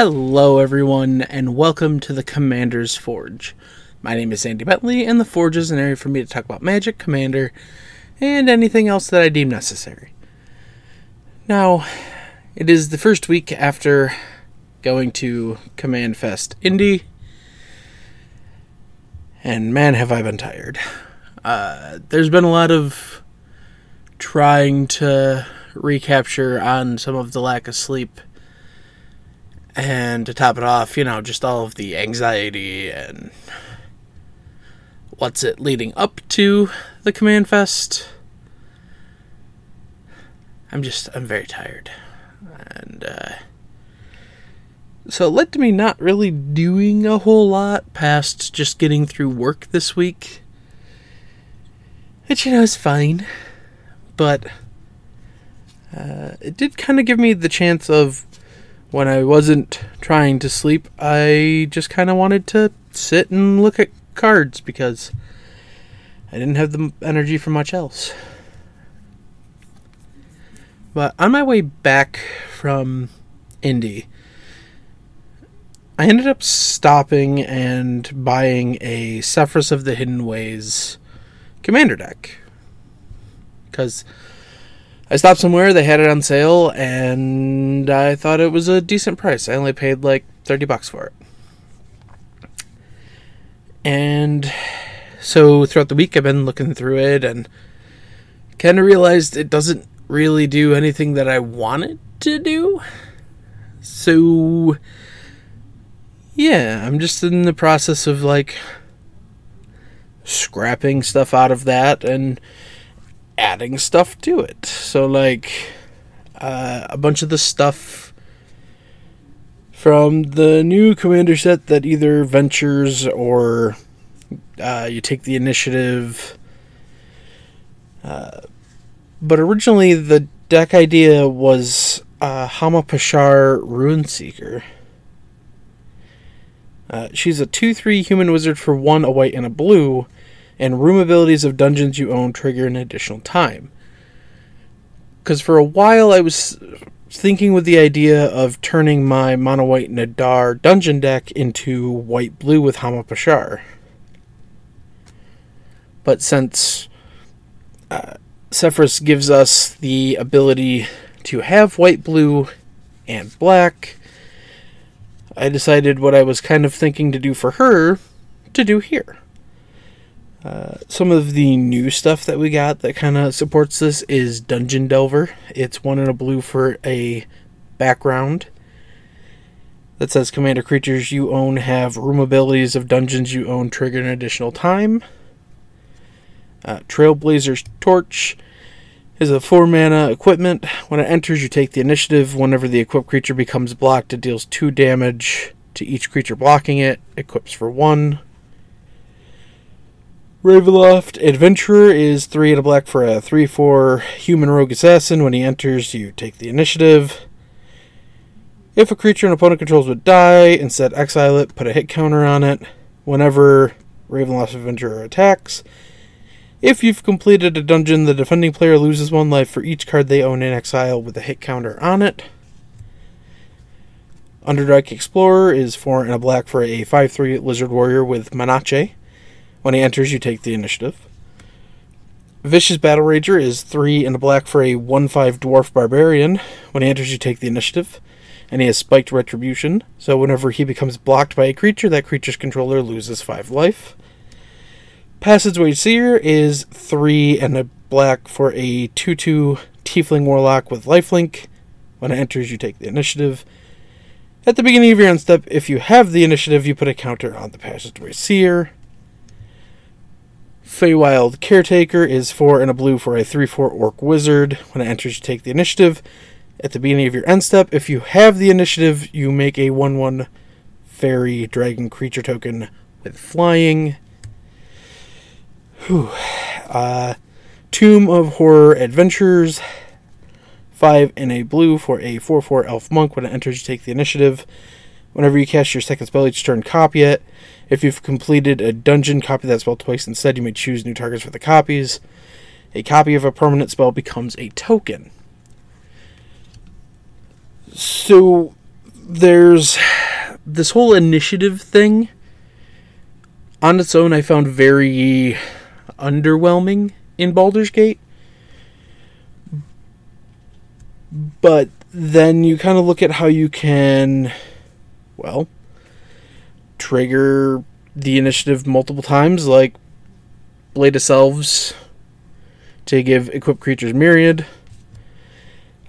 Hello, everyone, and welcome to the Commander's Forge. My name is Andy Bentley, and the Forge is an area for me to talk about magic, Commander, and anything else that I deem necessary. Now, it is the first week after going to Command Fest Indy, and man, have I been tired. Uh, there's been a lot of trying to recapture on some of the lack of sleep. And to top it off, you know, just all of the anxiety and what's it leading up to the Command Fest. I'm just, I'm very tired. And, uh, so it led to me not really doing a whole lot past just getting through work this week. Which, you know, is fine. But uh, it did kind of give me the chance of when I wasn't trying to sleep, I just kind of wanted to sit and look at cards because I didn't have the energy for much else. But on my way back from Indy, I ended up stopping and buying a Sefris of the Hidden Ways commander deck. Because I stopped somewhere, they had it on sale, and I thought it was a decent price. I only paid like 30 bucks for it. And so throughout the week, I've been looking through it and kind of realized it doesn't really do anything that I want it to do. So, yeah, I'm just in the process of like scrapping stuff out of that and adding stuff to it. So, like, uh, a bunch of the stuff from the new commander set that either ventures or uh, you take the initiative. Uh, but originally, the deck idea was uh, Hama Pashar Ruin Seeker. Uh, she's a 2 3 human wizard for 1, a white, and a blue, and room abilities of dungeons you own trigger an additional time. Because for a while I was thinking with the idea of turning my mono white Nadaar dungeon deck into white blue with Hama Pashar. But since uh, Sefris gives us the ability to have white, blue, and black, I decided what I was kind of thinking to do for her to do here. Uh, some of the new stuff that we got that kind of supports this is Dungeon Delver. It's one in a blue for a background that says Commander creatures you own have room abilities of dungeons you own trigger an additional time. Uh, Trailblazer's Torch is a 4 mana equipment. When it enters, you take the initiative. Whenever the equipped creature becomes blocked, it deals 2 damage to each creature blocking it. Equips for 1. Ravenloft Adventurer is 3 and a black for a 3 4 human rogue assassin. When he enters, you take the initiative. If a creature an opponent controls would die, instead exile it, put a hit counter on it. Whenever Ravenloft Adventurer attacks, if you've completed a dungeon, the defending player loses one life for each card they own in exile with a hit counter on it. Underdark Explorer is 4 and a black for a 5 3 Lizard Warrior with menace. When he enters, you take the initiative. Vicious Battlerager is 3 and a black for a 1 5 Dwarf Barbarian. When he enters, you take the initiative. And he has Spiked Retribution, so whenever he becomes blocked by a creature, that creature's controller loses 5 life. Passageway Seer is 3 and a black for a 2 2 Tiefling Warlock with lifelink. When it enters, you take the initiative. At the beginning of your end step, if you have the initiative, you put a counter on the Passageway Seer. Feywild Caretaker is 4 and a blue for a 3 4 Orc Wizard. When it enters, you take the initiative. At the beginning of your end step, if you have the initiative, you make a 1 1 Fairy Dragon creature token with flying. Whew. Uh, Tomb of Horrors Adventurer. 5 and a blue for a 4 4 Elf Monk. When it enters, you take the initiative. Whenever you cast your second spell each turn, copy it. If you've completed a dungeon, copy that spell twice instead. You may choose new targets for the copies. A copy of a permanent spell becomes a token. So, there's this whole initiative thing on its own I found very underwhelming in Baldur's Gate. But then you kind of look at how you can well trigger the initiative multiple times like Blade of Selves to give equipped creatures myriad.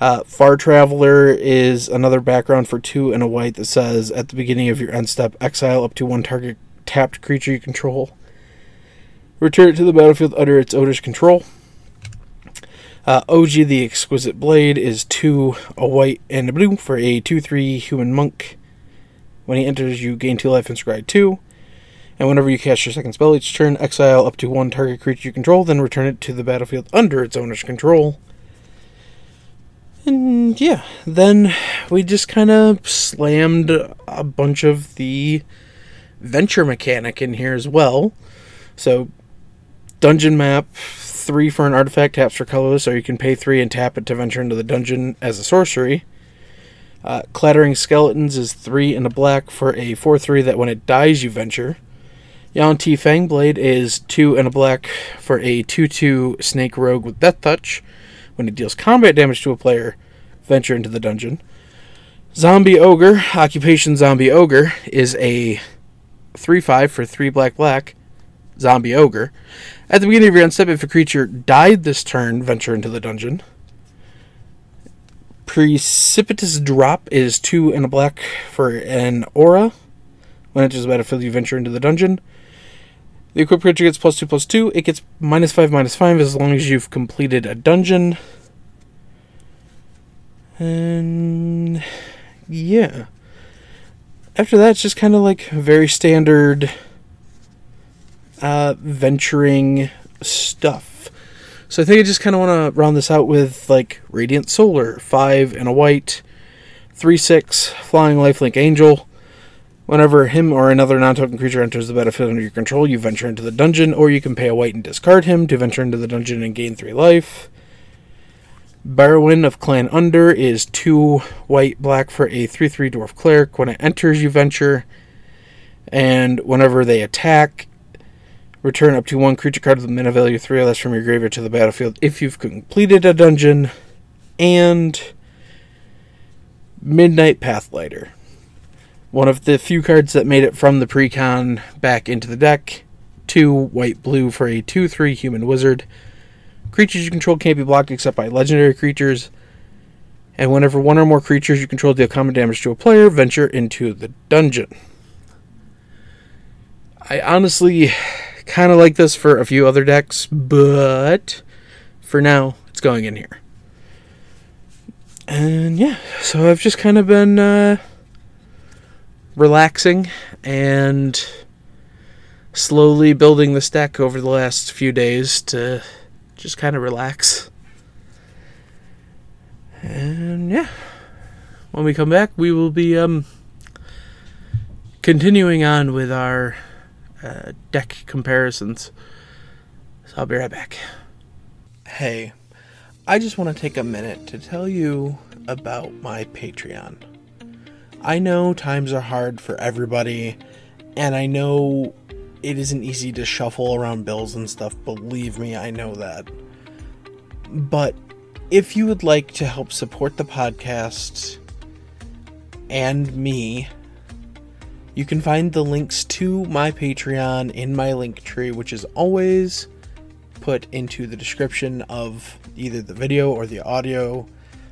Uh, Far Traveler is another background for two and a white that says at the beginning of your end step, exile up to one target tapped creature you control. Return it to the battlefield under its owner's control. Uh, Oji the Exquisite Blade is two, a white and a blue for a 2 3 human monk. When he enters, you gain 2 life and scry 2. And whenever you cast your second spell each turn, exile up to one target creature you control, then return it to the battlefield under its owner's control. And yeah, then we just kind of slammed a bunch of the venture mechanic in here as well. So, dungeon map, three for an artifact, taps for colorless, so you can pay three and tap it to venture into the dungeon as a sorcery. Uh, Clattering Skeletons is three and a black for a 4 3 that when it dies you venture. Yuan-ti Fangblade is two and a black for a 2 2 Snake Rogue with Death Touch. When it deals combat damage to a player, venture into the dungeon. Zombie Ogre, Occupation Zombie Ogre, is a 3 5 for 3 black black. Zombie Ogre. At the beginning of your end step, if a creature died this turn, venture into the dungeon. Precipitous Drop is 2 and a black for an aura. When it the battlefield, you venture into the dungeon. The equipped creature gets plus 2 plus 2. It gets minus 5 minus 5 as long as you've completed a dungeon. And yeah. After that, it's just kind of like very standard uh, venturing stuff. So I think I just kind of want to round this out with like Radiant Solar, 5 and a white, 3 6, Flying Lifelink Angel. Whenever him or another non token creature enters the battlefield under your control, you venture into the dungeon, or you can pay a white and discard him to venture into the dungeon and gain 3 life. Barrowin of Clan Undurr is 2 white black for a 3 3 dwarf cleric. When it enters, you venture, and whenever they attack, return up to one creature card with mana value 3 or less from your graveyard to the battlefield if you've completed a dungeon. And Midnight Pathlighter. One of the few cards that made it from the precon back into the deck. 2 white blue for a 2 3 human wizard. Creatures you control can't be blocked except by legendary creatures. And whenever one or more creatures you control deal combat damage to a player, venture into the dungeon. I honestly kind of like this for a few other decks, but for now, it's going in here. And yeah, so I've just kind of been uh, relaxing and slowly building this deck over the last few days to just kind of relax. And yeah, when we come back, we will be um, continuing on with our uh, deck comparisons. So I'll be right back. Hey, I just want to take a minute to tell you about my Patreon. I know times are hard for everybody, and I know it isn't easy to shuffle around bills and stuff. Believe me, I know that. But if you would like to help support the podcast and me, you can find the links to my Patreon in my link tree, which is always put into the description of either the video or the audio,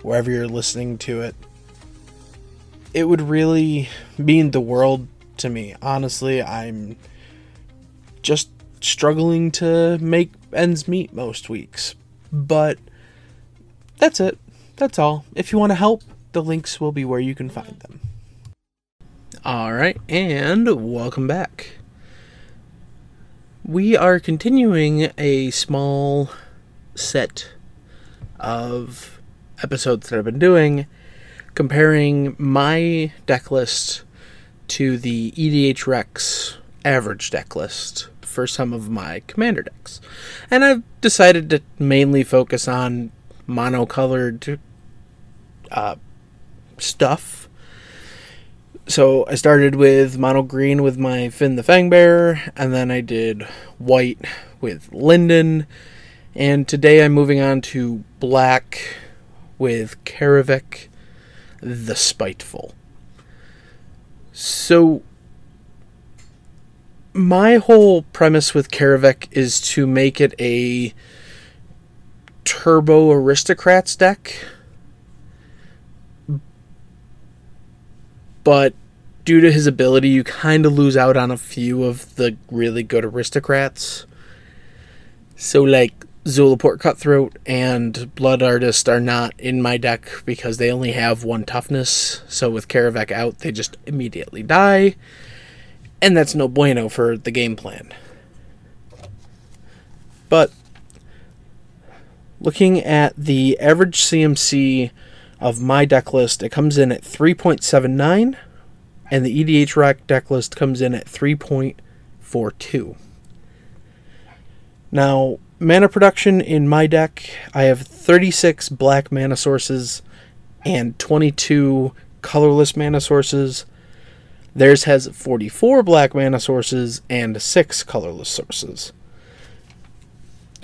wherever you're listening to it. It would really mean the world to me. Honestly, I'm just struggling to make ends meet most weeks. But that's it. That's all. If you want to help, the links will be where you can find them. All right, and welcome back. We are continuing a small set of episodes that I've been doing comparing my deck list to the EDHrec's average deck list for some of my commander decks. And I've decided to mainly focus on monocolored uh, stuff So I started with mono green with my Fynn the Fangbearer, and then I did white with Linden, and today I'm moving on to black with Kaervek the Spiteful. So my whole premise with Kaervek is to make it a turbo aristocrats deck. But due to his ability, you kind of lose out on a few of the really good aristocrats. So, like, Zulaport Cutthroat and Blood Artist are not in my deck because they only have one toughness. So, with Kaervek out, they just immediately die and that's no bueno for the game plan. But looking at the average CMC of my deck list, it comes in at 3.79, and the EDHrec deck list comes in at 3.42. Now, mana production in my deck, I have 36 black mana sources and 22 colorless mana sources Theirs has 44 black mana sources and 6 colorless sources.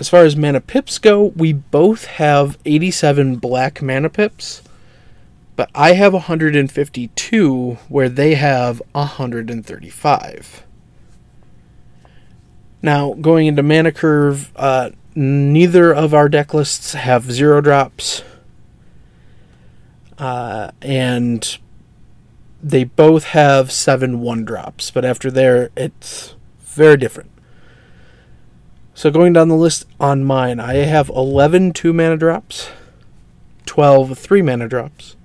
As far as mana pips go, we both have 87 black mana pips, but I have 152 where they have 135. Now, going into mana curve, uh, neither of our deck lists have zero drops. Uh, and they both have seven one drops, but after there, it's very different. So going down the list on mine, I have 11 2 mana drops, 12 3 mana drops,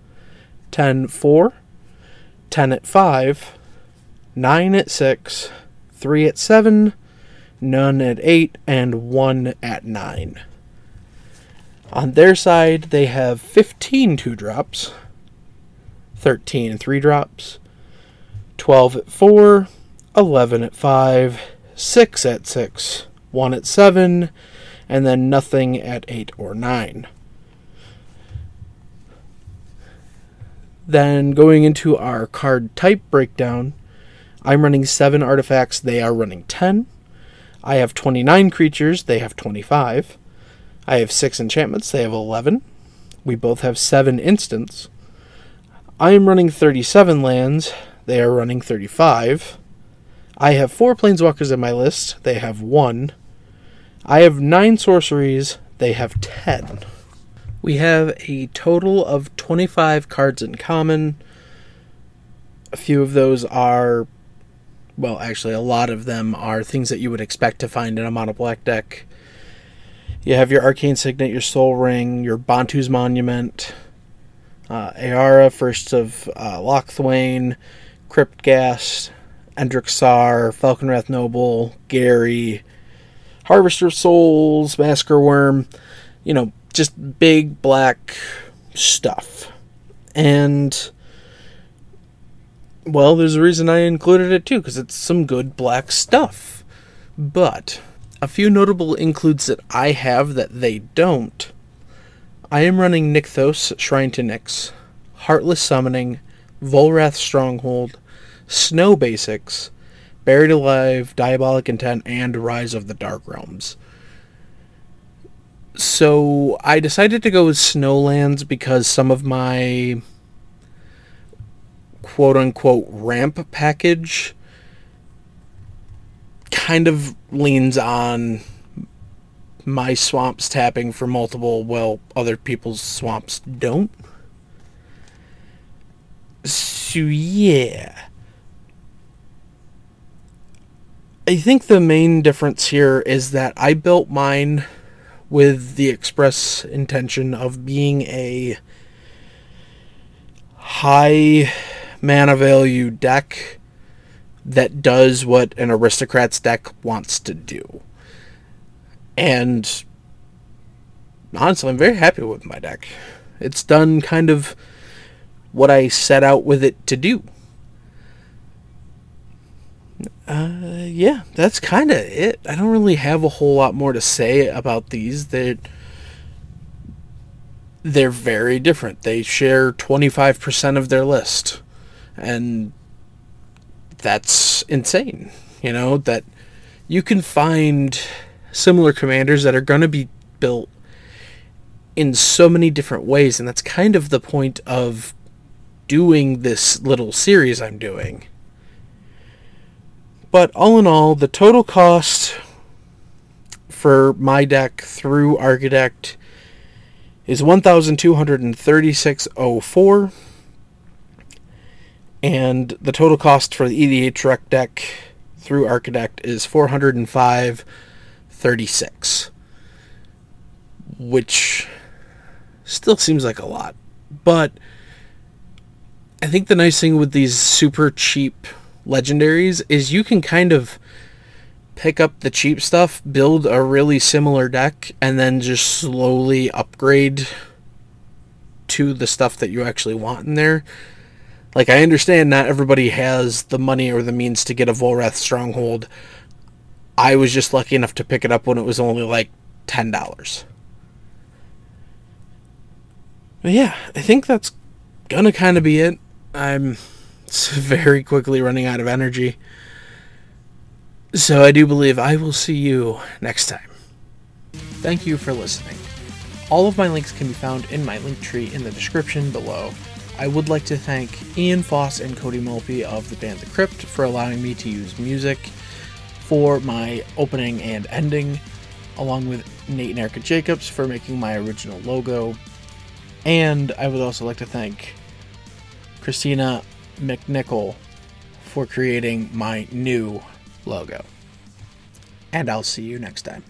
10 4, 10 at 5, 9 at 6, 3 at 7, none at 8, and 1 at 9. On their side, they have 15 2 drops, 13 3 drops, 12 at 4, 11 at 5, 6 at 6, 1 at 7, and then nothing at 8 or 9. Then going into our card type breakdown, I'm running 7 artifacts, they are running 10. I have 29 creatures, they have 25. I have 6 enchantments, they have 11. We both have 7 instants. I am running 37 lands. They are running 35. I have four planeswalkers in my list. They have one. I have nine sorceries. They have 10. We have a total of 25 cards in common. A few of those are, well, actually, a lot of them are things that you would expect to find in a mono black deck. You have your Arcane Signet, your Sol Ring, your Bontu's Monument, uh, Ayara, First of uh, Locthwain, Cryptghast, Endrek Sahr, Falkenrath Noble, Gary, Harvester of Souls, Massacre Wurm, you know, just big black stuff. And, well, there's a reason I included it too, because it's some good black stuff. But, a few notable includes that I have that they don't I am running Nykthos, Shrine to Nyx, Heartless Summoning, Volrath Stronghold, Snow Basics, Buried Alive, Diabolic Intent, and Rise of the Dark Realms. So I decided to go with Snowlands because some of my quote unquote ramp package kind of leans on my swamps tapping for multiple, well, other people's swamps don't. So, yeah. I think the main difference here is that I built mine with the express intention of being a high mana value deck that does what an aristocrat's deck wants to do. And honestly, I'm very happy with my deck. It's done kind of what I set out with it to do. Uh, yeah, that's kind of it. I don't really have a whole lot more to say about these. They're, they're very different. They share 25% of their list. And that's insane. You know, that you can find similar commanders that are going to be built in so many different ways, and that's kind of the point of doing this little series I'm doing. But all in all, the total cost for my deck through Archidekt is 1236.04 and the total cost for the EDHrec deck through Archidekt is 405.36 which still seems like a lot. But I think the nice thing with these super cheap legendaries is you can kind of pick up the cheap stuff, build a really similar deck, and then just slowly upgrade to the stuff that you actually want in there. Like, I understand not everybody has the money or the means to get a Volrath Stronghold. I was just lucky enough to pick it up when it was only like $10. But yeah, I think that's gonna kind of be it. I'm very quickly running out of energy. So I do believe I will see you next time. Thank you for listening. All of my links can be found in my link tree in the description below. I would like to thank Ian Foss and Cody Mulpey of the band The Crypt for allowing me to use music for my opening and ending, along with Nate and Erica Jacobs for making my original logo. And I would also like to thank Christina McNichol for creating my new logo. And I'll see you next time.